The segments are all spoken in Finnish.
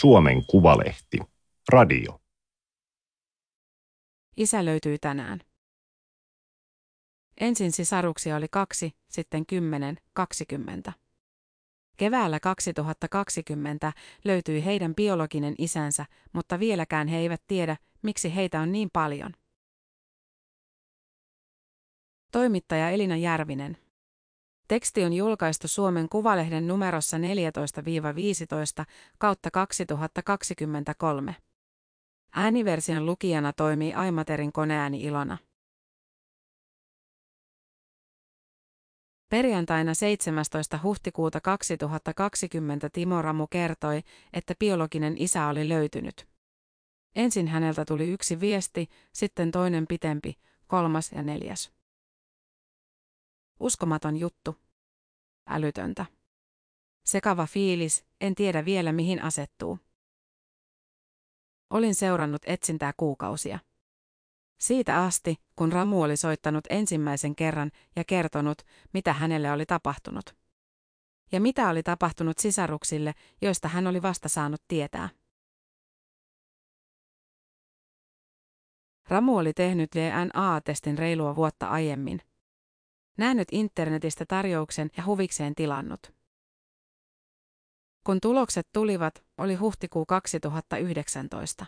Suomen Kuvalehti. Radio. Isä löytyi tänään. Ensin sisaruksia oli kaksi, sitten kymmenen, kaksikymmentä. Keväällä 2020 löytyi heidän biologinen isänsä, mutta vieläkään he eivät tiedä, miksi heitä on niin paljon. Toimittaja Elina Järvinen. Teksti on julkaistu Suomen Kuvalehden numerossa 14-15 kautta 2023. Ääniversion lukijana toimii Aimaterin koneääni Ilona. Perjantaina 17. huhtikuuta 2020 Timo Ramu kertoi, että biologinen isä oli löytynyt. Ensin häneltä tuli yksi viesti, sitten toinen pitempi, kolmas ja neljäs. Uskomaton juttu. Älytöntä. Sekava fiilis, en tiedä vielä mihin asettuu. Olin seurannut etsintää kuukausia. Siitä asti, kun Ramu oli soittanut ensimmäisen kerran ja kertonut, mitä hänelle oli tapahtunut. Ja mitä oli tapahtunut sisaruksille, joista hän oli vasta saanut tietää. Ramu oli tehnyt DNA-testin reilua vuotta aiemmin. Nähnyt internetistä tarjouksen ja huvikseen tilannut. Kun tulokset tulivat, oli huhtikuu 2019.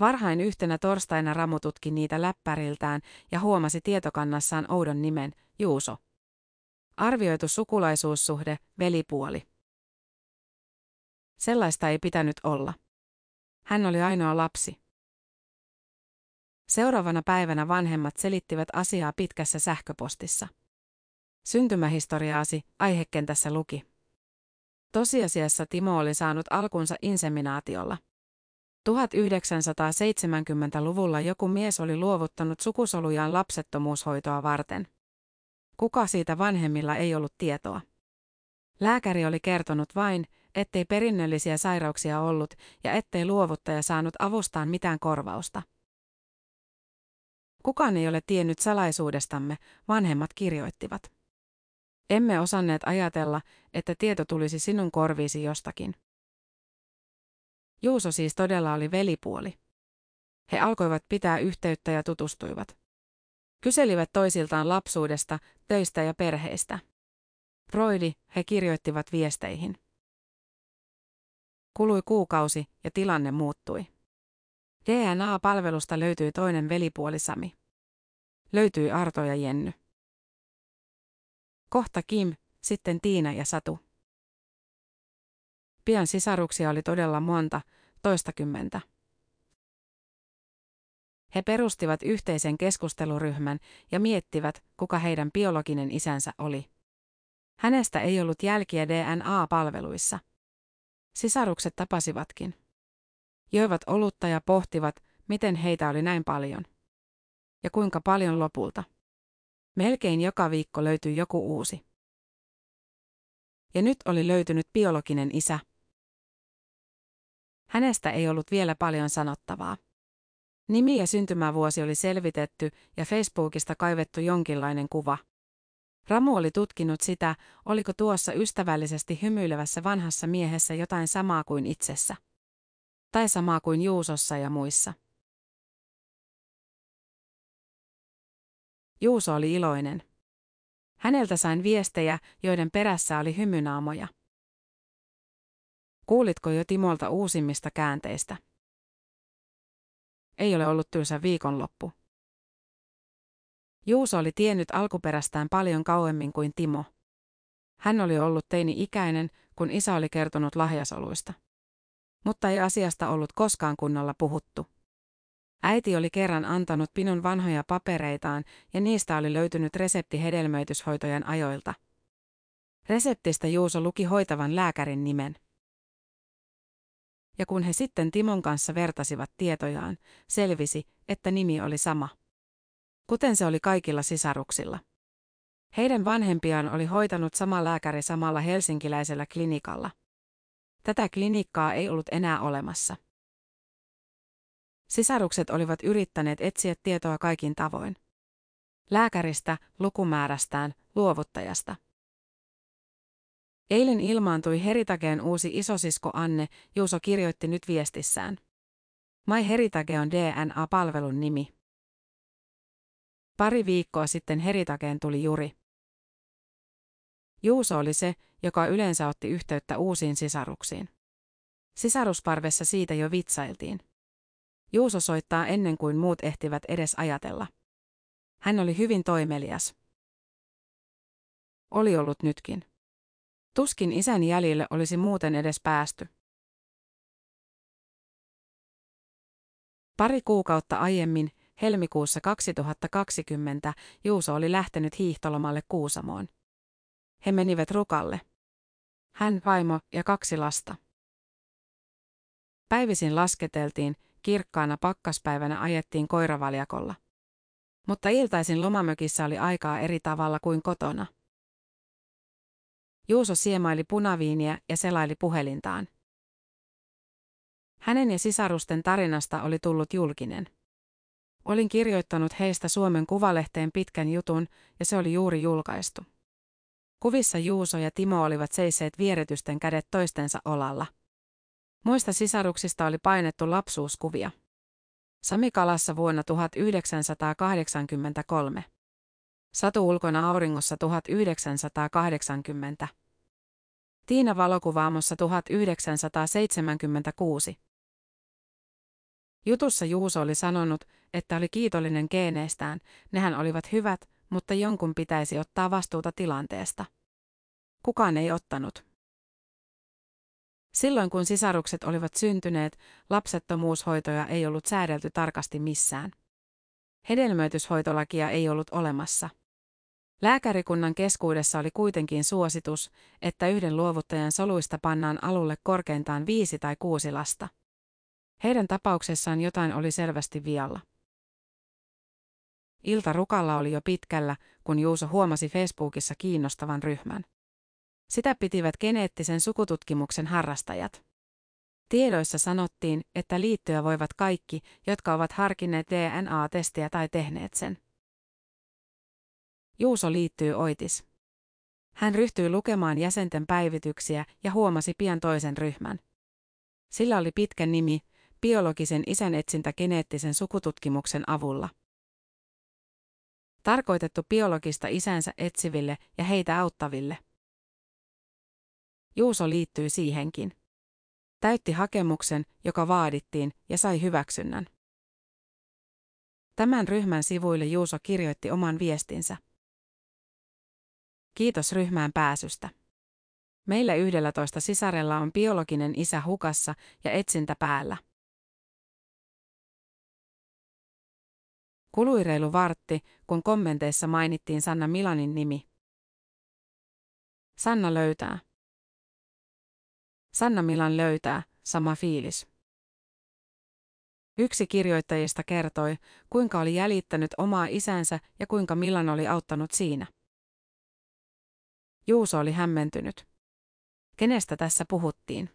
Varhain yhtenä torstaina Ramu tutki niitä läppäriltään ja huomasi tietokannassaan oudon nimen, Juuso. Arvioitu sukulaisuussuhde, velipuoli. Sellaista ei pitänyt olla. Hän oli ainoa lapsi. Seuraavana päivänä vanhemmat selittivät asiaa pitkässä sähköpostissa. Syntymähistoriaasi aihekentässä luki. Tosiasiassa Timo oli saanut alkunsa inseminaatiolla. 1970-luvulla joku mies oli luovuttanut sukusolujaan lapsettomuushoitoa varten. Kuka siitä vanhemmilla ei ollut tietoa. Lääkäri oli kertonut vain, ettei perinnöllisiä sairauksia ollut ja ettei luovuttaja saanut avustaan mitään korvausta. Kukaan ei ole tiennyt salaisuudestamme, vanhemmat kirjoittivat. Emme osanneet ajatella, että tieto tulisi sinun korviisi jostakin. Juuso siis todella oli velipuoli. He alkoivat pitää yhteyttä ja tutustuivat. Kyselivät toisiltaan lapsuudesta, töistä ja perheistä. Broidi, he kirjoittivat viesteihin. Kului kuukausi ja tilanne muuttui. DNA-palvelusta löytyi toinen velipuoli Sami. Löytyi Arto ja Jenny. Kohta Kim, sitten Tiina ja Satu. Pian sisaruksia oli todella monta, toistakymmentä. He perustivat yhteisen keskusteluryhmän ja miettivät, kuka heidän biologinen isänsä oli. Hänestä ei ollut jälkiä DNA-palveluissa. Sisarukset tapasivatkin. Joivat olutta ja pohtivat, miten heitä oli näin paljon. Ja kuinka paljon lopulta. Melkein joka viikko löytyi joku uusi. Ja nyt oli löytynyt biologinen isä. Hänestä ei ollut vielä paljon sanottavaa. Nimi ja syntymävuosi oli selvitetty ja Facebookista kaivettu jonkinlainen kuva. Ramu oli tutkinut sitä, oliko tuossa ystävällisesti hymyilevässä vanhassa miehessä jotain samaa kuin itsessä. Tai samaa kuin Juusossa ja muissa. Juuso oli iloinen. Häneltä sain viestejä, joiden perässä oli hymynaamoja. Kuulitko jo Timolta uusimmista käänteistä? Ei ole ollut tylsä viikonloppu. Juuso oli tiennyt alkuperästään paljon kauemmin kuin Timo. Hän oli ollut teini-ikäinen, kun isä oli kertonut lahjasoluista. Mutta ei asiasta ollut koskaan kunnolla puhuttu. Äiti oli kerran antanut Pinun vanhoja papereitaan ja niistä oli löytynyt resepti hedelmöityshoitojen ajoilta. Reseptistä Juuso luki hoitavan lääkärin nimen. Ja kun he sitten Timon kanssa vertasivat tietojaan, selvisi, että nimi oli sama. Kuten se oli kaikilla sisaruksilla. Heidän vanhempiaan oli hoitanut sama lääkäri samalla helsinkiläisellä klinikalla. Tätä klinikkaa ei ollut enää olemassa. Sisarukset olivat yrittäneet etsiä tietoa kaikin tavoin. Lääkäristä, lukumäärästään, luovuttajasta. Eilen ilmaantui Heritakeen uusi isosisko Anne, Juuso kirjoitti nyt viestissään. My Heritage on DNA-palvelun nimi. Pari viikkoa sitten Heritakeen tuli Juri. Juuso oli se, joka yleensä otti yhteyttä uusiin sisaruksiin. Sisarusparvessa siitä jo vitsailtiin. Juuso soittaa ennen kuin muut ehtivät edes ajatella. Hän oli hyvin toimelias. Oli ollut nytkin. Tuskin isän jäljille olisi muuten edes päästy. Pari kuukautta aiemmin, helmikuussa 2020, Juuso oli lähtenyt hiihtolomalle Kuusamoon. He menivät rukalle. Hän, vaimo ja kaksi lasta. Päivisin lasketeltiin, kirkkaana pakkaspäivänä ajettiin koiravaljakolla. Mutta iltaisin lomamökissä oli aikaa eri tavalla kuin kotona. Juuso siemaili punaviiniä ja selaili puhelintaan. Hänen ja sisarusten tarinasta oli tullut julkinen. Olin kirjoittanut heistä Suomen Kuvalehteen pitkän jutun ja se oli juuri julkaistu. Kuvissa Juuso ja Timo olivat seisseet vieretysten kädet toistensa olalla. Muista sisaruksista oli painettu lapsuuskuvia. Samikalassa vuonna 1983. Satu ulkona auringossa 1980. Tiina valokuvaamossa 1976. Jutussa Juuso oli sanonut, että oli kiitollinen geeneistään, nehän olivat hyvät, mutta jonkun pitäisi ottaa vastuuta tilanteesta. Kukaan ei ottanut. Silloin kun sisarukset olivat syntyneet, lapsettomuushoitoja ei ollut säädelty tarkasti missään. Hedelmöityshoitolakia ei ollut olemassa. Lääkärikunnan keskuudessa oli kuitenkin suositus, että yhden luovuttajan soluista pannaan alulle korkeintaan viisi tai kuusi lasta. Heidän tapauksessaan jotain oli selvästi vialla. Ilta Rukalla oli jo pitkällä, kun Juuso huomasi Facebookissa kiinnostavan ryhmän. Sitä pitivät geneettisen sukututkimuksen harrastajat. Tiedoissa sanottiin, että liittyä voivat kaikki, jotka ovat harkinneet DNA-testiä tai tehneet sen. Juuso liittyy oitis. Hän ryhtyi lukemaan jäsenten päivityksiä ja huomasi pian toisen ryhmän. Sillä oli pitkä nimi, biologisen isän etsintä geneettisen sukututkimuksen avulla. Tarkoitettu biologista isänsä etsiville ja heitä auttaville. Juuso liittyi siihenkin. Täytti hakemuksen, joka vaadittiin, ja sai hyväksynnän. Tämän ryhmän sivuille Juuso kirjoitti oman viestinsä. Kiitos ryhmään pääsystä. Meillä yhdellä toista sisarella on biologinen isä hukassa ja etsintä päällä. Kului reilu vartti, kun kommenteissa mainittiin Sanna Milanin nimi. Sanna löytää. Sanna Milan löytää, sama fiilis. Yksi kirjoittajista kertoi, kuinka oli jäljittänyt omaa isänsä ja kuinka Milan oli auttanut siinä. Juuso oli hämmentynyt. Kenestä tässä puhuttiin?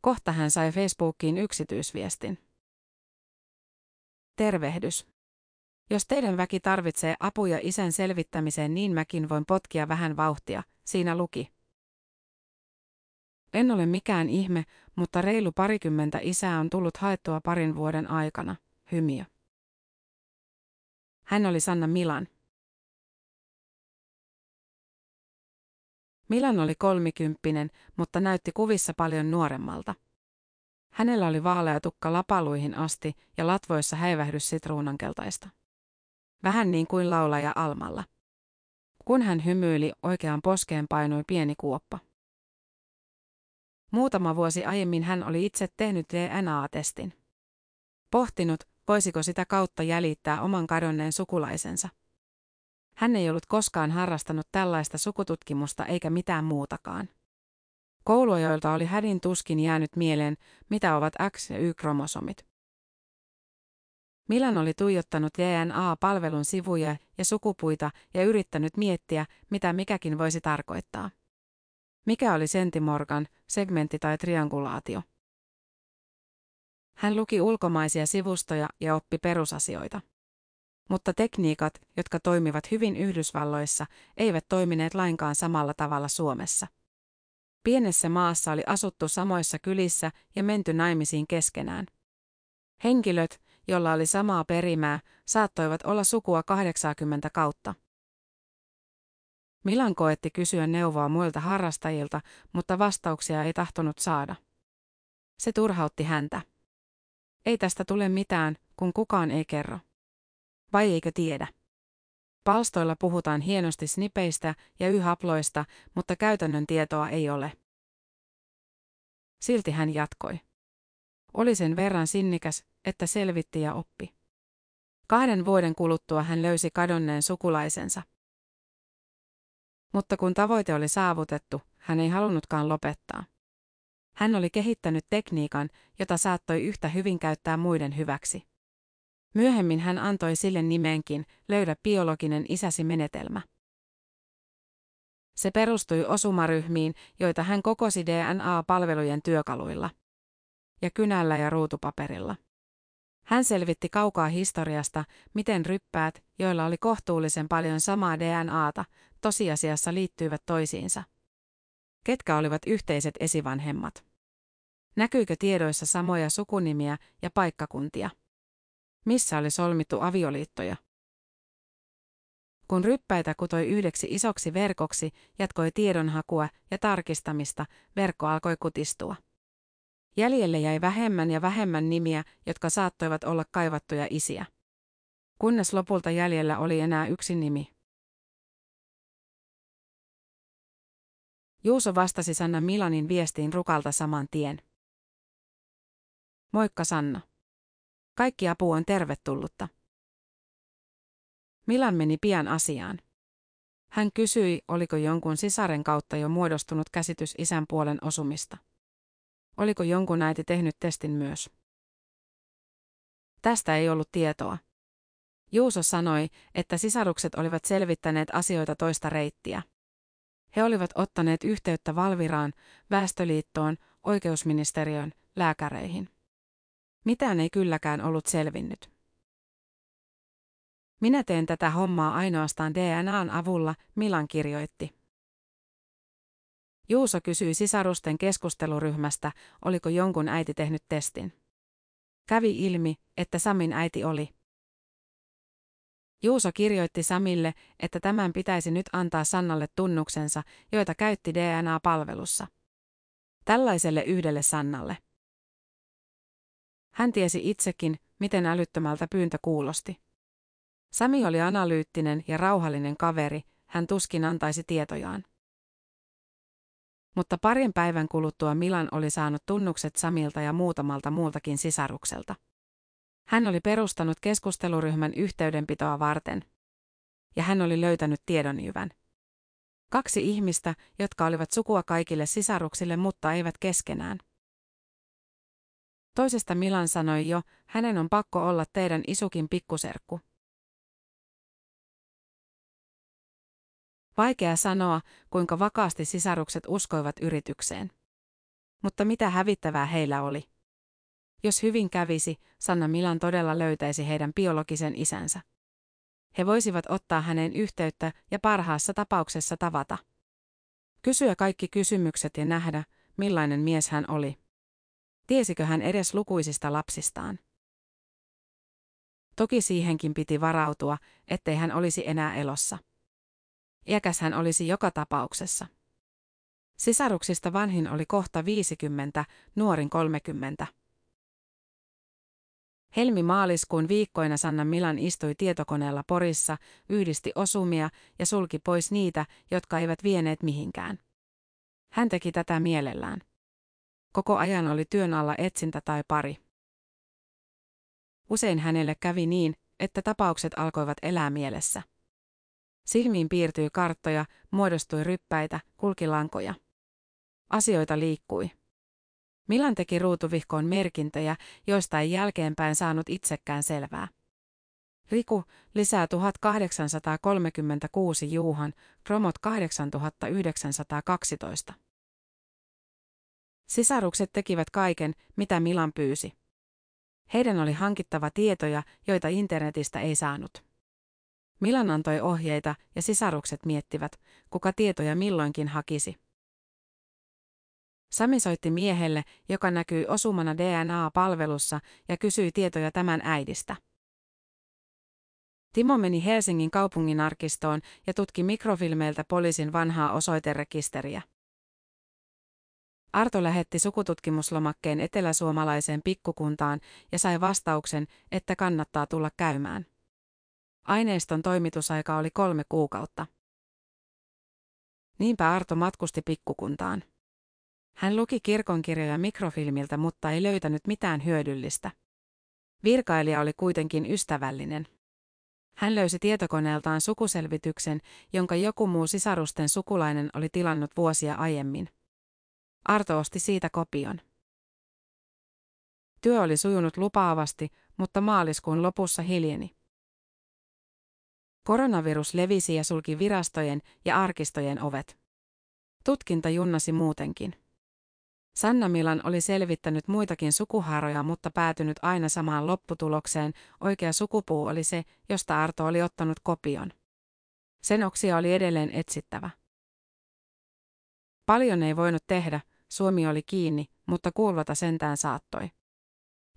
Kohta hän sai Facebookiin yksityisviestin. Tervehdys. Jos teidän väki tarvitsee apuja isän selvittämiseen, niin mäkin voin potkia vähän vauhtia, siinä luki. En ole mikään ihme, mutta reilu parikymmentä isää on tullut haettua parin vuoden aikana, hymiö. Hän oli Sanna Milan. Milan oli kolmikymppinen, mutta näytti kuvissa paljon nuoremmalta. Hänellä oli vaalea tukka lapaluihin asti ja latvoissa häivähdys sitruunankeltaista. Vähän niin kuin laulaja Almalla. Kun hän hymyili, oikeaan poskeen painui pieni kuoppa. Muutama vuosi aiemmin hän oli itse tehnyt DNA-testin. Pohtinut, voisiko sitä kautta jäljittää oman kadonneen sukulaisensa. Hän ei ollut koskaan harrastanut tällaista sukututkimusta eikä mitään muutakaan. Kouluajoilta oli hädin tuskin jäänyt mieleen, mitä ovat X- ja Y-kromosomit. Milan oli tuijottanut DNA-palvelun sivuja ja sukupuita ja yrittänyt miettiä, mitä mikäkin voisi tarkoittaa. Mikä oli sentimorgan, segmentti tai triangulaatio? Hän luki ulkomaisia sivustoja ja oppi perusasioita. Mutta tekniikat, jotka toimivat hyvin Yhdysvalloissa, eivät toimineet lainkaan samalla tavalla Suomessa. Pienessä maassa oli asuttu samoissa kylissä ja menty naimisiin keskenään. Henkilöt, jolla oli samaa perimää, saattoivat olla sukua 80 kautta. Milan koetti kysyä neuvoa muilta harrastajilta, mutta vastauksia ei tahtonut saada. Se turhautti häntä. Ei tästä tule mitään, kun kukaan ei kerro. Vai eikö tiedä? Palstoilla puhutaan hienosti snipeistä ja yhaploista, mutta käytännön tietoa ei ole. Silti hän jatkoi. Oli sen verran sinnikäs, että selvitti ja oppi. Kahden vuoden kuluttua hän löysi kadonneen sukulaisensa. Mutta kun tavoite oli saavutettu, hän ei halunnutkaan lopettaa. Hän oli kehittänyt tekniikan, jota saattoi yhtä hyvin käyttää muiden hyväksi. Myöhemmin hän antoi sille nimenkin, löydä biologinen isäsi menetelmä. Se perustui osumaryhmiin, joita hän kokosi DNA-palvelujen työkaluilla. Ja kynällä ja ruutupaperilla. Hän selvitti kaukaa historiasta, miten ryppäät, joilla oli kohtuullisen paljon samaa DNAta, tosiasiassa liittyivät toisiinsa. Ketkä olivat yhteiset esivanhemmat? Näkyykö tiedoissa samoja sukunimiä ja paikkakuntia? Missä oli solmittu avioliittoja? Kun ryppäitä kutoi yhdeksi isoksi verkoksi, jatkoi tiedonhakua ja tarkistamista, verkko alkoi kutistua. Jäljelle jäi vähemmän ja vähemmän nimiä, jotka saattoivat olla kaivattuja isiä. Kunnes lopulta jäljellä oli enää yksi nimi. Juuso vastasi Sanna Milanin viestiin Rukalta saman tien. Moikka Sanna. Kaikki apu on tervetullutta. Milan meni pian asiaan. Hän kysyi, oliko jonkun sisaren kautta jo muodostunut käsitys isän puolen osumista. Oliko jonkun äiti tehnyt testin myös? Tästä ei ollut tietoa. Juuso sanoi, että sisarukset olivat selvittäneet asioita toista reittiä. He olivat ottaneet yhteyttä Valviraan, Väestöliittoon, oikeusministeriön, lääkäreihin. Mitään ei kylläkään ollut selvinnyt. Minä teen tätä hommaa ainoastaan DNAn avulla, Milan kirjoitti. Juuso kysyi sisarusten keskusteluryhmästä, oliko jonkun äiti tehnyt testin. Kävi ilmi, että Samin äiti oli. Juuso kirjoitti Samille, että tämän pitäisi nyt antaa Sannalle tunnuksensa, joita käytti DNA-palvelussa. Tällaiselle yhdelle Sannalle. Hän tiesi itsekin, miten älyttömältä pyyntö kuulosti. Sami oli analyyttinen ja rauhallinen kaveri, hän tuskin antaisi tietojaan. Mutta parin päivän kuluttua Milan oli saanut tunnukset Samilta ja muutamalta muultakin sisarukselta. Hän oli perustanut keskusteluryhmän yhteydenpitoa varten. Ja hän oli löytänyt tiedonjyvän. Kaksi ihmistä, jotka olivat sukua kaikille sisaruksille, mutta eivät keskenään. Toisesta Milan sanoi jo, hänen on pakko olla teidän isukin pikkuserkku. Vaikea sanoa, kuinka vakaasti sisarukset uskoivat yritykseen. Mutta mitä hävittävää heillä oli? Jos hyvin kävisi, Sanna Milan todella löytäisi heidän biologisen isänsä. He voisivat ottaa hänen yhteyttä ja parhaassa tapauksessa tavata. Kysyä kaikki kysymykset ja nähdä, millainen mies hän oli. Tiesikö hän edes lukuisista lapsistaan? Toki siihenkin piti varautua, ettei hän olisi enää elossa. Iäkäs hän olisi joka tapauksessa. Sisaruksista vanhin oli kohta 50, nuorin 30. Helmi-maaliskuun viikkoina Sanna Milan istui tietokoneella Porissa, yhdisti osumia ja sulki pois niitä, jotka eivät vieneet mihinkään. Hän teki tätä mielellään. Koko ajan oli työn alla etsintä tai pari. Usein hänelle kävi niin, että tapaukset alkoivat elää mielessä. Silmiin piirtyi karttoja, muodostui ryppäitä, kulkilankoja. Asioita liikkui. Milan teki ruutuvihkoon merkintöjä, joista ei jälkeenpäin saanut itsekään selvää. Riku lisää 1836 Juuhan, Promot 8912. Sisarukset tekivät kaiken, mitä Milan pyysi. Heidän oli hankittava tietoja, joita internetistä ei saanut. Milan antoi ohjeita ja sisarukset miettivät, kuka tietoja milloinkin hakisi. Sami soitti miehelle, joka näkyi osumana DNA-palvelussa ja kysyi tietoja tämän äidistä. Timo meni Helsingin kaupungin arkistoon ja tutki mikrofilmeiltä poliisin vanhaa osoiterekisteriä. Arto lähetti sukututkimuslomakkeen eteläsuomalaiseen pikkukuntaan ja sai vastauksen, että kannattaa tulla käymään. Aineiston toimitusaika oli kolme kuukautta. Niinpä Arto matkusti pikkukuntaan. Hän luki kirkonkirjoja mikrofilmiltä, mutta ei löytänyt mitään hyödyllistä. Virkailija oli kuitenkin ystävällinen. Hän löysi tietokoneeltaan sukuselvityksen, jonka joku muu sisarusten sukulainen oli tilannut vuosia aiemmin. Arto osti siitä kopion. Työ oli sujunut lupaavasti, mutta maaliskuun lopussa hiljeni. Koronavirus levisi ja sulki virastojen ja arkistojen ovet. Tutkinta junnasi muutenkin. Sanna Milan oli selvittänyt muitakin sukuhaaroja, mutta päätynyt aina samaan lopputulokseen. Oikea sukupuu oli se, josta Arto oli ottanut kopion. Sen oksia oli edelleen etsittävä. Paljon ei voinut tehdä, Suomi oli kiinni, mutta kuulvata sentään saattoi.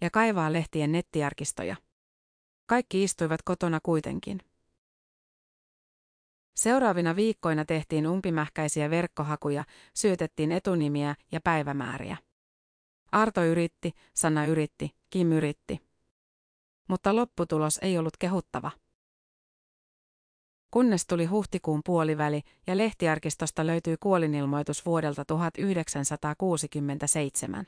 Ja kaivaa lehtien nettiarkistoja. Kaikki istuivat kotona kuitenkin. Seuraavina viikkoina tehtiin umpimähkäisiä verkkohakuja, syötettiin etunimiä ja päivämääriä. Arto yritti, Sanna yritti, Kim yritti. Mutta lopputulos ei ollut kehuttava. Kunnes tuli huhtikuun puoliväli ja lehtiarkistosta löytyi kuolinilmoitus vuodelta 1967.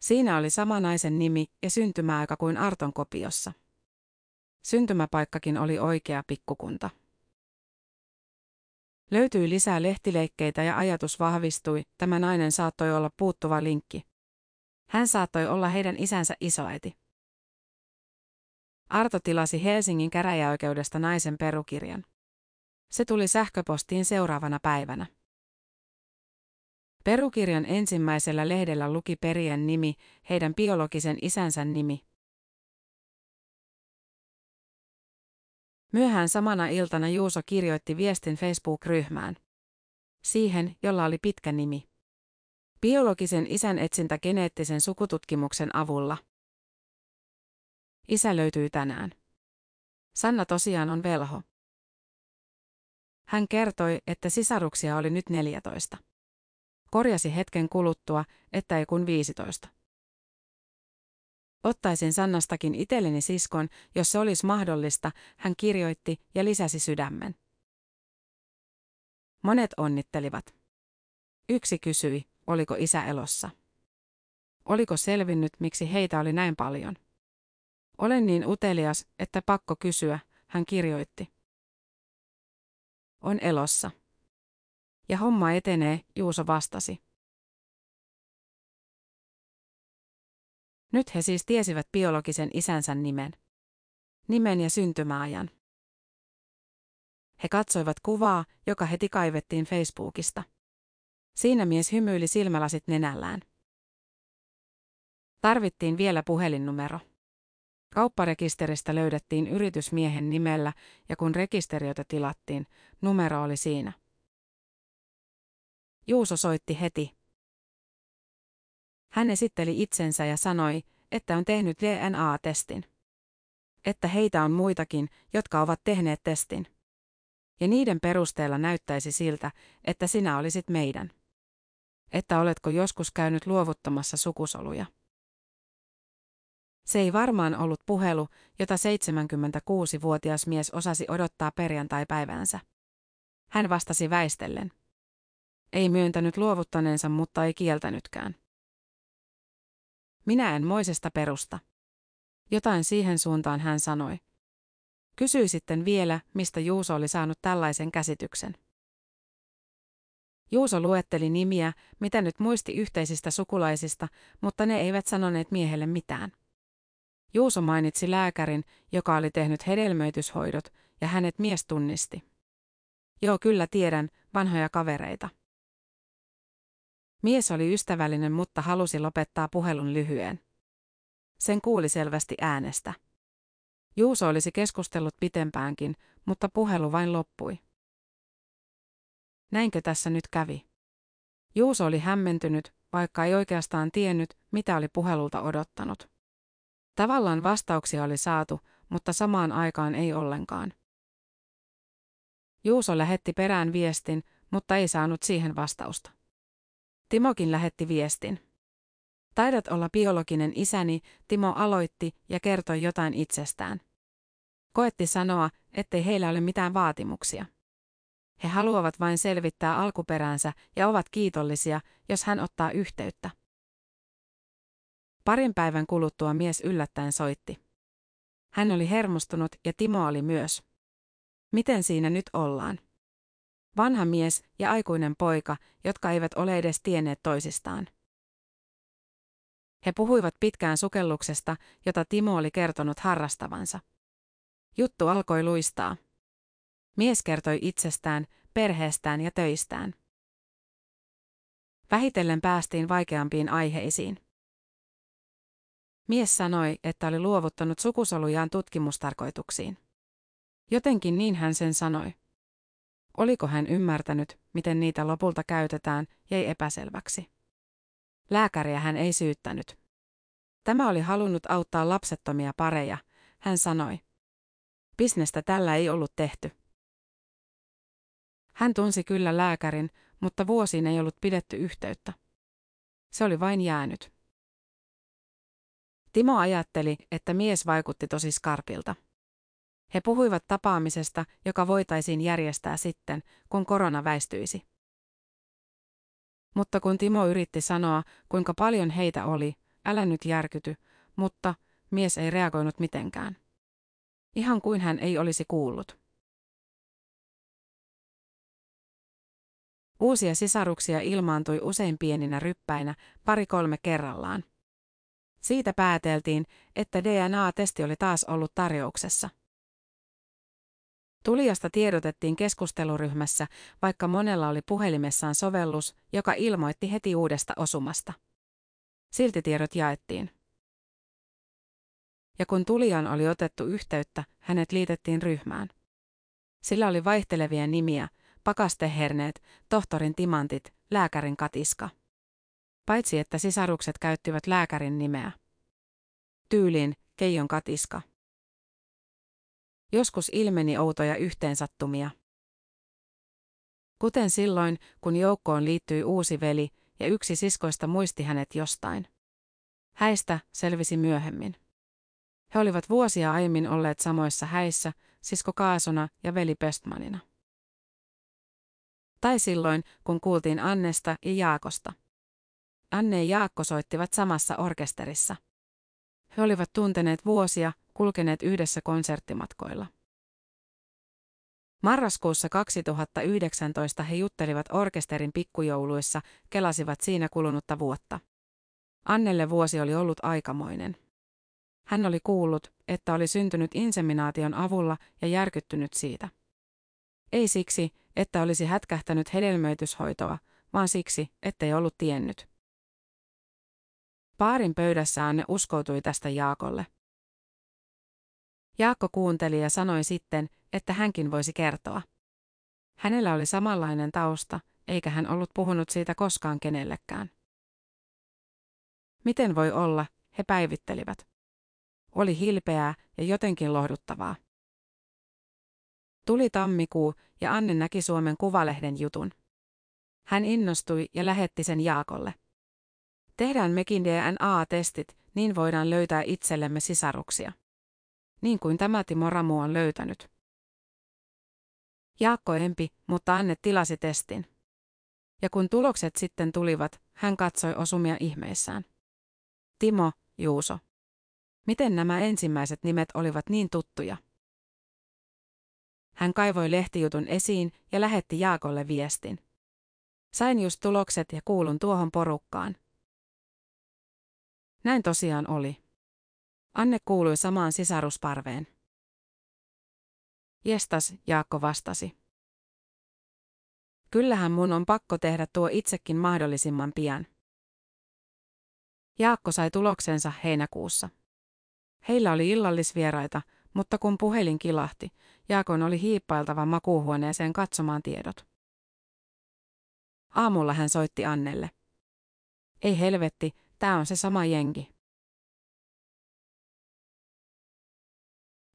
Siinä oli sama naisen nimi ja syntymäaika kuin Arton kopiossa. Syntymäpaikkakin oli oikea pikkukunta. Löytyi lisää lehtileikkeitä ja ajatus vahvistui, tämä nainen saattoi olla puuttuva linkki. Hän saattoi olla heidän isänsä isoäiti. Arto tilasi Helsingin käräjäoikeudesta naisen perukirjan. Se tuli sähköpostiin seuraavana päivänä. Perukirjan ensimmäisellä lehdellä luki perien nimi, heidän biologisen isänsä nimi. Myöhään samana iltana Juuso kirjoitti viestin Facebook-ryhmään. Siihen, jolla oli pitkä nimi. Biologisen isän etsintä geneettisen sukututkimuksen avulla. Isä löytyy tänään. Sanna tosiaan on velho. Hän kertoi, että sisaruksia oli nyt 14. Korjasi hetken kuluttua, että ei kun 15. Ottaisin Sannastakin itselleni siskon, jos se olisi mahdollista, hän kirjoitti ja lisäsi sydämen. Monet onnittelivat. Yksi kysyi, oliko isä elossa. Oliko selvinnyt, miksi heitä oli näin paljon? Olen niin utelias, että pakko kysyä, hän kirjoitti. On elossa. Ja homma etenee, Juuso vastasi. Nyt he siis tiesivät biologisen isänsä nimen. Nimen ja syntymäajan. He katsoivat kuvaa, joka heti kaivettiin Facebookista. Siinä mies hymyili silmälasit nenällään. Tarvittiin vielä puhelinnumero. Kaupparekisteristä löydettiin yritysmiehen nimellä ja kun rekisteriötä tilattiin, numero oli siinä. Juuso soitti heti. Hän esitteli itsensä ja sanoi, että on tehnyt DNA-testin. Että heitä on muitakin, jotka ovat tehneet testin. Ja niiden perusteella näyttäisi siltä, että sinä olisit meidän. Että oletko joskus käynyt luovuttamassa sukusoluja. Se ei varmaan ollut puhelu, jota 76-vuotias mies osasi odottaa perjantai-päiväänsä. Hän vastasi väistellen. Ei myöntänyt luovuttaneensa, mutta ei kieltänytkään. Minä en moisesta perusta. Jotain siihen suuntaan hän sanoi. Kysyi sitten vielä, mistä Juuso oli saanut tällaisen käsityksen. Juuso luetteli nimiä, mitä nyt muisti yhteisistä sukulaisista, mutta ne eivät sanoneet miehelle mitään. Juuso mainitsi lääkärin, joka oli tehnyt hedelmöityshoidot, ja hänet mies tunnisti. Joo, kyllä tiedän, vanhoja kavereita. Mies oli ystävällinen, mutta halusi lopettaa puhelun lyhyen. Sen kuuli selvästi äänestä. Juuso olisi keskustellut pitempäänkin, mutta puhelu vain loppui. Näinkö tässä nyt kävi? Juuso oli hämmentynyt, vaikka ei oikeastaan tiennyt, mitä oli puhelulta odottanut. Tavallaan vastauksia oli saatu, mutta samaan aikaan ei ollenkaan. Juuso lähetti perään viestin, mutta ei saanut siihen vastausta. Timokin lähetti viestin. Taidat olla biologinen isäni, Timo aloitti ja kertoi jotain itsestään. Koetti sanoa, ettei heillä ole mitään vaatimuksia. He haluavat vain selvittää alkuperänsä ja ovat kiitollisia, jos hän ottaa yhteyttä. Parin päivän kuluttua mies yllättäen soitti. Hän oli hermostunut ja Timo oli myös. Miten siinä nyt ollaan? Vanha mies ja aikuinen poika, jotka eivät ole edes tienneet toisistaan. He puhuivat pitkään sukelluksesta, jota Timo oli kertonut harrastavansa. Juttu alkoi luistaa. Mies kertoi itsestään, perheestään ja töistään. Vähitellen päästiin vaikeampiin aiheisiin. Mies sanoi, että oli luovuttanut sukusolujaan tutkimustarkoituksiin. Jotenkin niin hän sen sanoi. Oliko hän ymmärtänyt, miten niitä lopulta käytetään, jäi epäselväksi. Lääkäriä hän ei syyttänyt. Tämä oli halunnut auttaa lapsettomia pareja, hän sanoi. Bisnestä tällä ei ollut tehty. Hän tunsi kyllä lääkärin, mutta vuosiin ei ollut pidetty yhteyttä. Se oli vain jäänyt. Timo ajatteli, että mies vaikutti tosi skarpilta. He puhuivat tapaamisesta, joka voitaisiin järjestää sitten, kun korona väistyisi. Mutta kun Timo yritti sanoa, kuinka paljon heitä oli, älä nyt järkyty, mutta mies ei reagoinut mitenkään. Ihan kuin hän ei olisi kuullut. Uusia sisaruksia ilmaantui usein pieninä ryppäinä, pari-kolme kerrallaan. Siitä pääteltiin, että DNA-testi oli taas ollut tarjouksessa. Tulijasta tiedotettiin keskusteluryhmässä, vaikka monella oli puhelimessaan sovellus, joka ilmoitti heti uudesta osumasta. Silti tiedot jaettiin. Ja kun tulijan oli otettu yhteyttä, hänet liitettiin ryhmään. Sillä oli vaihtelevia nimiä, pakasteherneet, tohtorin timantit, lääkärin katiska. Paitsi että sisarukset käyttivät lääkärin nimeä. Tyyliin Keijon katiska. Joskus ilmeni outoja yhteensattumia. Kuten silloin, kun joukkoon liittyi uusi veli ja yksi siskoista muisti hänet jostain. Häistä selvisi myöhemmin. He olivat vuosia aiemmin olleet samoissa häissä, sisko Kaasona ja veli Pestmanina. Tai silloin, kun kuultiin Annesta ja Jaakosta. Anne ja Jaakko soittivat samassa orkesterissa. He olivat tunteneet vuosia, kulkeneet yhdessä konserttimatkoilla. Marraskuussa 2019 he juttelivat orkesterin pikkujouluissa, kelasivat siinä kulunutta vuotta. Annelle vuosi oli ollut aikamoinen. Hän oli kuullut, että oli syntynyt inseminaation avulla ja järkyttynyt siitä. Ei siksi, että olisi hätkähtänyt hedelmöityshoitoa, vaan siksi, ettei ollut tiennyt. Paarin pöydässä Anne uskoutui tästä Jaakolle. Jaakko kuunteli ja sanoi sitten, että hänkin voisi kertoa. Hänellä oli samanlainen tausta, eikä hän ollut puhunut siitä koskaan kenellekään. Miten voi olla, he päivittelivät. Oli hilpeää ja jotenkin lohduttavaa. Tuli tammikuu ja Anne näki Suomen Kuvalehden jutun. Hän innostui ja lähetti sen Jaakolle. Tehdään mekin DNA-testit, niin voidaan löytää itsellemme sisaruksia. Niin kuin tämä Timo Ramu on löytänyt. Jaakko empi, mutta Anne tilasi testin. Ja kun tulokset sitten tulivat, hän katsoi osumia ihmeissään. Timo, Juuso. Miten nämä ensimmäiset nimet olivat niin tuttuja? Hän kaivoi lehtijutun esiin ja lähetti Jaakolle viestin. Sain just tulokset ja kuulun tuohon porukkaan. Näin tosiaan oli. Anne kuului samaan sisarusparveen. Jestas, Jaakko vastasi. Kyllähän mun on pakko tehdä tuo itsekin mahdollisimman pian. Jaakko sai tuloksensa heinäkuussa. Heillä oli illallisvieraita, Mutta kun puhelin kilahti, Jaakon oli hiippailtava makuuhuoneeseen katsomaan tiedot. Aamulla hän soitti Annelle. Ei helvetti, tää on se sama jengi.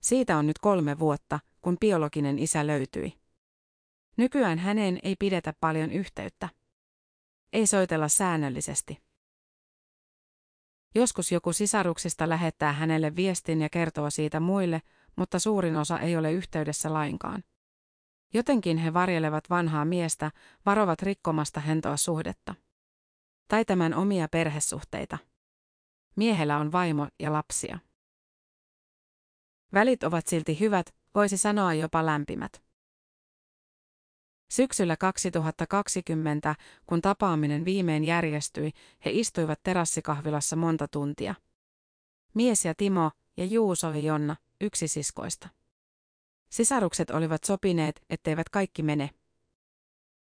Siitä on nyt kolme vuotta, kun biologinen isä löytyi. Nykyään häneen ei pidetä paljon yhteyttä. Ei soitella säännöllisesti. Joskus joku sisaruksista lähettää hänelle viestin ja kertoo siitä muille, mutta suurin osa ei ole yhteydessä lainkaan. Jotenkin he varjelevat vanhaa miestä, varovat rikkomasta hentoa suhdetta. Tai tämän omia perhesuhteita. Miehellä on vaimo ja lapsia. Välit ovat silti hyvät, voisi sanoa jopa lämpimät. Syksyllä 2020, kun tapaaminen viimein järjestyi, he istuivat terassikahvilassa monta tuntia. Mies ja Timo ja Juuso ja Jonna, yksi siskoista. Sisarukset olivat sopineet, etteivät kaikki mene.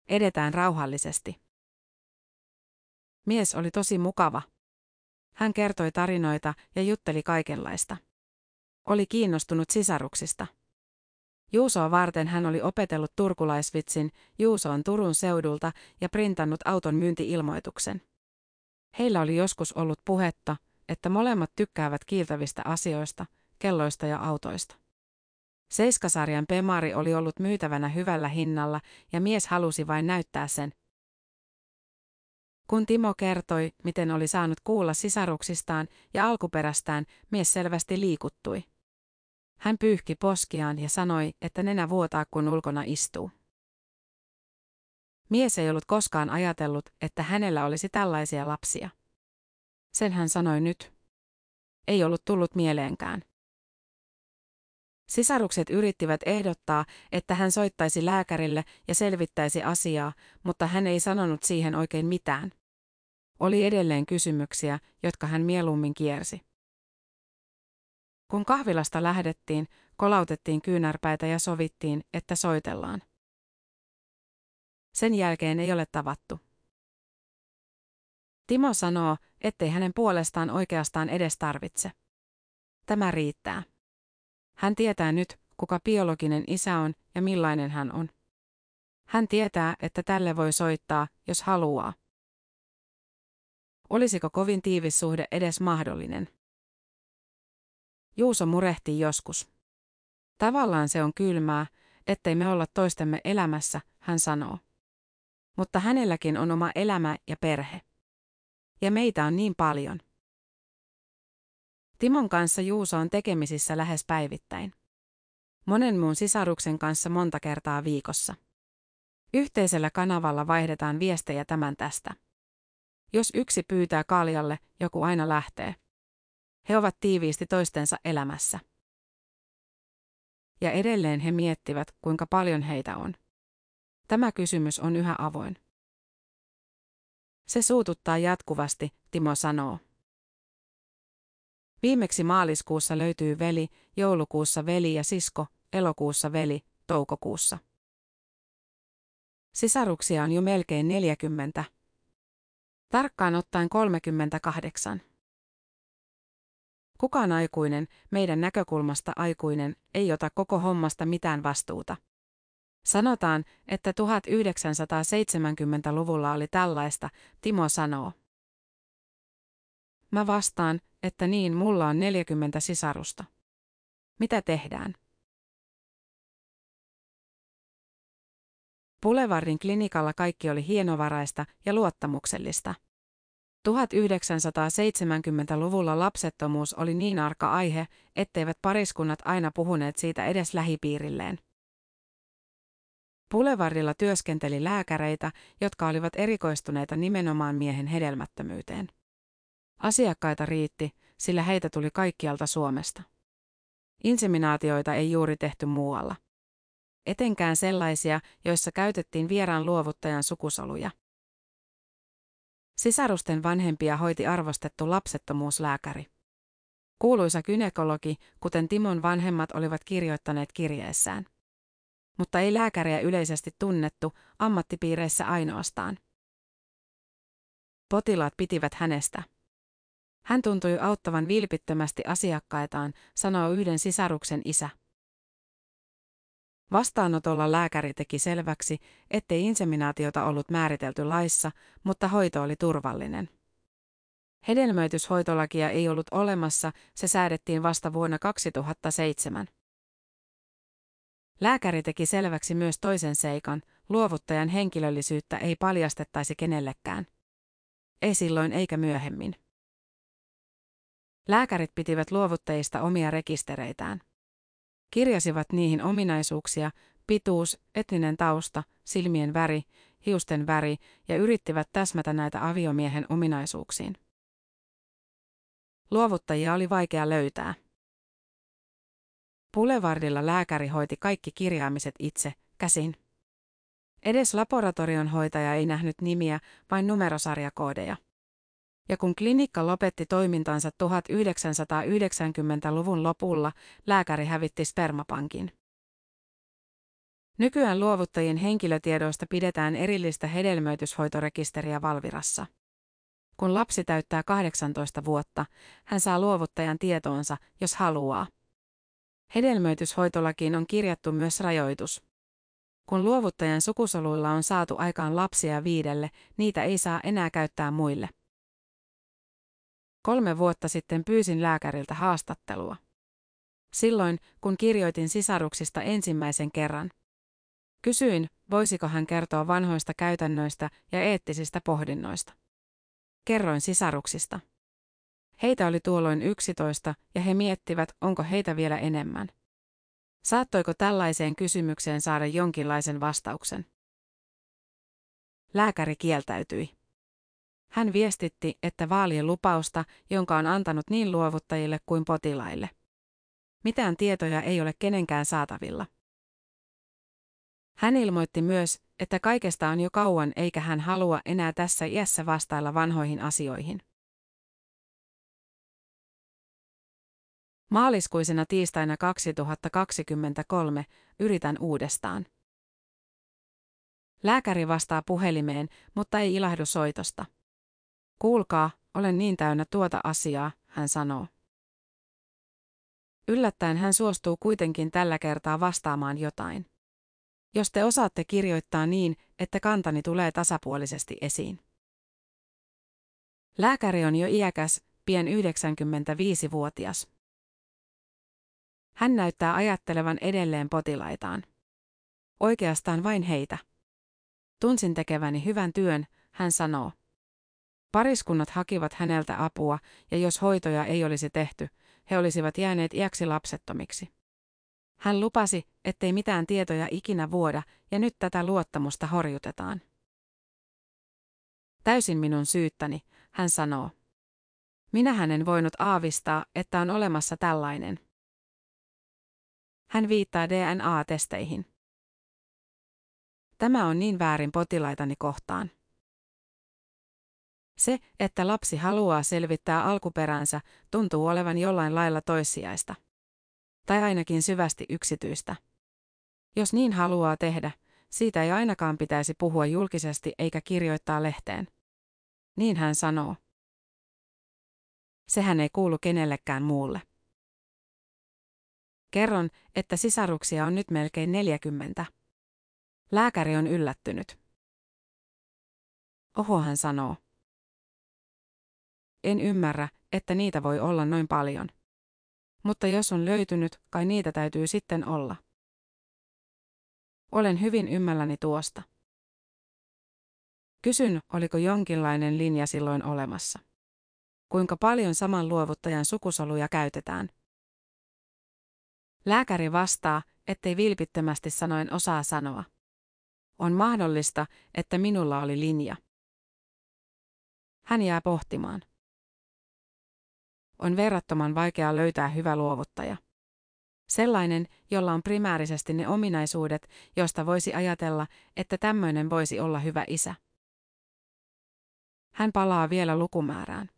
Edetään rauhallisesti. Mies oli tosi mukava. Hän kertoi tarinoita ja jutteli kaikenlaista. Oli kiinnostunut sisaruksista. Juusoa varten hän oli opetellut turkulaisvitsin Juuso on Turun seudulta ja printannut auton myyntiilmoituksen. Heillä oli joskus ollut puhetta, että molemmat tykkäävät kiiltävistä asioista, kelloista ja autoista. Seiskasarjan Pemari oli ollut myytävänä hyvällä hinnalla ja mies halusi vain näyttää sen. Kun Timo kertoi, miten oli saanut kuulla sisaruksistaan ja alkuperästään, mies selvästi liikuttui. Hän pyyhki poskiaan ja sanoi, että nenä vuotaa kun ulkona istuu. Mies ei ollut koskaan ajatellut, että hänellä olisi tällaisia lapsia. Sen hän sanoi nyt. Ei ollut tullut mieleenkään. Sisarukset yrittivät ehdottaa, että hän soittaisi lääkärille ja selvittäisi asiaa, mutta hän ei sanonut siihen oikein mitään. Oli edelleen kysymyksiä, jotka hän mieluummin kiersi. Kun kahvilasta lähdettiin, kolautettiin kyynärpäitä ja sovittiin, että soitellaan. Sen jälkeen ei ole tavattu. Timo sanoo, ettei hänen puolestaan oikeastaan edes tarvitse. Tämä riittää. Hän tietää nyt, kuka biologinen isä on ja millainen hän on. Hän tietää, että tälle voi soittaa, jos haluaa. Olisiko kovin tiivis suhde edes mahdollinen? Juuso murehtii joskus. Tavallaan se on kylmää, ettei me olla toistemme elämässä, hän sanoo. Mutta hänelläkin on oma elämä ja perhe. Ja meitä on niin paljon. Timon kanssa Juuso on tekemisissä lähes päivittäin. Monen muun sisaruksen kanssa monta kertaa viikossa. Yhteisellä kanavalla vaihdetaan viestejä tämän tästä. Jos yksi pyytää kaljalle, joku aina lähtee. He ovat tiiviisti toistensa elämässä. Ja edelleen he miettivät, kuinka paljon heitä on. Tämä kysymys on yhä avoin. Se suututtaa jatkuvasti, Timo sanoo. Viimeksi maaliskuussa löytyy veli, joulukuussa veli ja sisko, elokuussa veli, toukokuussa. Sisaruksia on jo melkein 40. Tarkkaan ottaen 38. Kukaan aikuinen, meidän näkökulmasta aikuinen, ei ota koko hommasta mitään vastuuta. Sanotaan, että 1970-luvulla oli tällaista, Timo sanoo. Mä vastaan, että niin, mulla on 40 sisarusta. Mitä tehdään? Boulevardin klinikalla kaikki oli hienovaraista ja luottamuksellista. 1970-luvulla lapsettomuus oli niin arka aihe, etteivät pariskunnat aina puhuneet siitä edes lähipiirilleen. Boulevardilla työskenteli lääkäreitä, jotka olivat erikoistuneita nimenomaan miehen hedelmättömyyteen. Asiakkaita riitti, sillä heitä tuli kaikkialta Suomesta. Inseminaatioita ei juuri tehty muualla. Etenkään sellaisia, joissa käytettiin vieraan luovuttajan sukusoluja. Sisarusten vanhempia hoiti arvostettu lapsettomuuslääkäri. Kuuluisa kynekologi, kuten Timon vanhemmat olivat kirjoittaneet kirjeessään. Mutta ei lääkäriä yleisesti tunnettu, ammattipiireissä ainoastaan. Potilaat pitivät hänestä. Hän tuntui auttavan vilpittömästi asiakkaitaan, sanoo yhden sisaruksen isä. Vastaanotolla lääkäri teki selväksi, ettei inseminaatiota ollut määritelty laissa, mutta hoito oli turvallinen. Hedelmöityshoitolakia ei ollut olemassa, se säädettiin vasta vuonna 2007. Lääkäri teki selväksi myös toisen seikan, luovuttajan henkilöllisyyttä ei paljastettaisi kenellekään. Ei silloin eikä myöhemmin. Lääkärit pitivät luovuttajista omia rekistereitään. Kirjasivat niihin ominaisuuksia, pituus, etninen tausta, silmien väri, hiusten väri ja yrittivät täsmätä näitä aviomiehen ominaisuuksiin. Luovuttajia oli vaikea löytää. Boulevardilla lääkäri hoiti kaikki kirjaamiset itse, käsin. Edes laboratorion hoitaja ei nähnyt nimiä, vain numerosarjakoodeja. Ja kun klinikka lopetti toimintansa 1990-luvun lopulla, lääkäri hävitti spermapankin. Nykyään luovuttajien henkilötiedoista pidetään erillistä hedelmöityshoitorekisteriä Valvirassa. Kun lapsi täyttää 18 vuotta, hän saa luovuttajan tietoonsa, jos haluaa. Hedelmöityshoitolakiin on kirjattu myös rajoitus. Kun luovuttajan sukusoluilla on saatu aikaan lapsia viidelle, niitä ei saa enää käyttää muille. Kolme vuotta sitten pyysin lääkäriltä haastattelua. Silloin, kun kirjoitin sisaruksista ensimmäisen kerran. Kysyin, voisiko hän kertoa vanhoista käytännöistä ja eettisistä pohdinnoista. Kerroin sisaruksista. Heitä oli tuolloin yksitoista ja he miettivät, onko heitä vielä enemmän. Saattoiko tällaiseen kysymykseen saada jonkinlaisen vastauksen? Lääkäri kieltäytyi. Hän viestitti, että vaalien lupausta, jonka on antanut niin luovuttajille kuin potilaille. Mitään tietoja ei ole kenenkään saatavilla. Hän ilmoitti myös, että kaikesta on jo kauan eikä hän halua enää tässä iässä vastailla vanhoihin asioihin. Maaliskuisena tiistaina 2023 yritän uudestaan. Lääkäri vastaa puhelimeen, mutta ei ilahdu soitosta. Kuulkaa, olen niin täynnä tuota asiaa, hän sanoo. Yllättäen hän suostuu kuitenkin tällä kertaa vastaamaan jotain. Jos te osaatte kirjoittaa niin, että kantani tulee tasapuolisesti esiin. Lääkäri on jo iäkäs, pien 95-vuotias. Hän näyttää ajattelevan edelleen potilaitaan. Oikeastaan vain heitä. Tunsin tekeväni hyvän työn, hän sanoo. Pariskunnat hakivat häneltä apua, ja jos hoitoja ei olisi tehty, he olisivat jääneet iäksi lapsettomiksi. Hän lupasi, ettei mitään tietoja ikinä vuoda, ja nyt tätä luottamusta horjutetaan. Täysin minun syyttäni, hän sanoo. Minä en voinut aavistaa, että on olemassa tällainen. Hän viittaa DNA-testeihin. Tämä on niin väärin potilaitani kohtaan. Se, että lapsi haluaa selvittää alkuperänsä, tuntuu olevan jollain lailla toissijaista. Tai ainakin syvästi yksityistä. Jos niin haluaa tehdä, siitä ei ainakaan pitäisi puhua julkisesti eikä kirjoittaa lehteen. Niin hän sanoo. Sehän ei kuulu kenellekään muulle. Kerron, että sisaruksia on nyt melkein 40. Lääkäri on yllättynyt. Oho, hän sanoo. En ymmärrä, että niitä voi olla noin paljon. Mutta jos on löytynyt, kai niitä täytyy sitten olla. Olen hyvin ymmälläni tuosta. Kysyn, oliko jonkinlainen linja silloin olemassa. Kuinka paljon saman luovuttajan sukusoluja käytetään? Lääkäri vastaa, ettei vilpittömästi sanoen osaa sanoa. On mahdollista, että minulla oli linja. Hän jää pohtimaan. On verrattoman vaikea löytää hyvä luovuttaja. Sellainen, jolla on primäärisesti ne ominaisuudet, josta voisi ajatella, että tämmöinen voisi olla hyvä isä. Hän palaa vielä lukumäärään.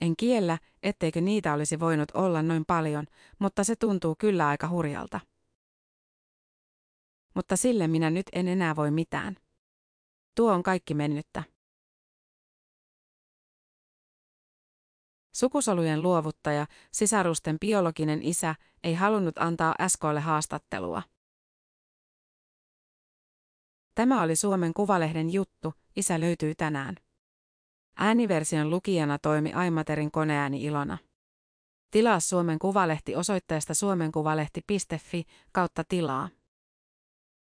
En kiellä, etteikö niitä olisi voinut olla noin paljon, mutta se tuntuu kyllä aika hurjalta. Mutta sille minä nyt en enää voi mitään. Tuo on kaikki mennyttä. Sukusolujen luovuttaja, sisarusten biologinen isä, ei halunnut antaa SKlle haastattelua. Tämä oli Suomen Kuvalehden juttu, isä löytyy tänään. Ääniversion lukijana toimi Aimaterin koneääni Ilona. Tilaa Suomen Kuvalehti osoitteesta suomenkuvalehti.fi kautta tilaa.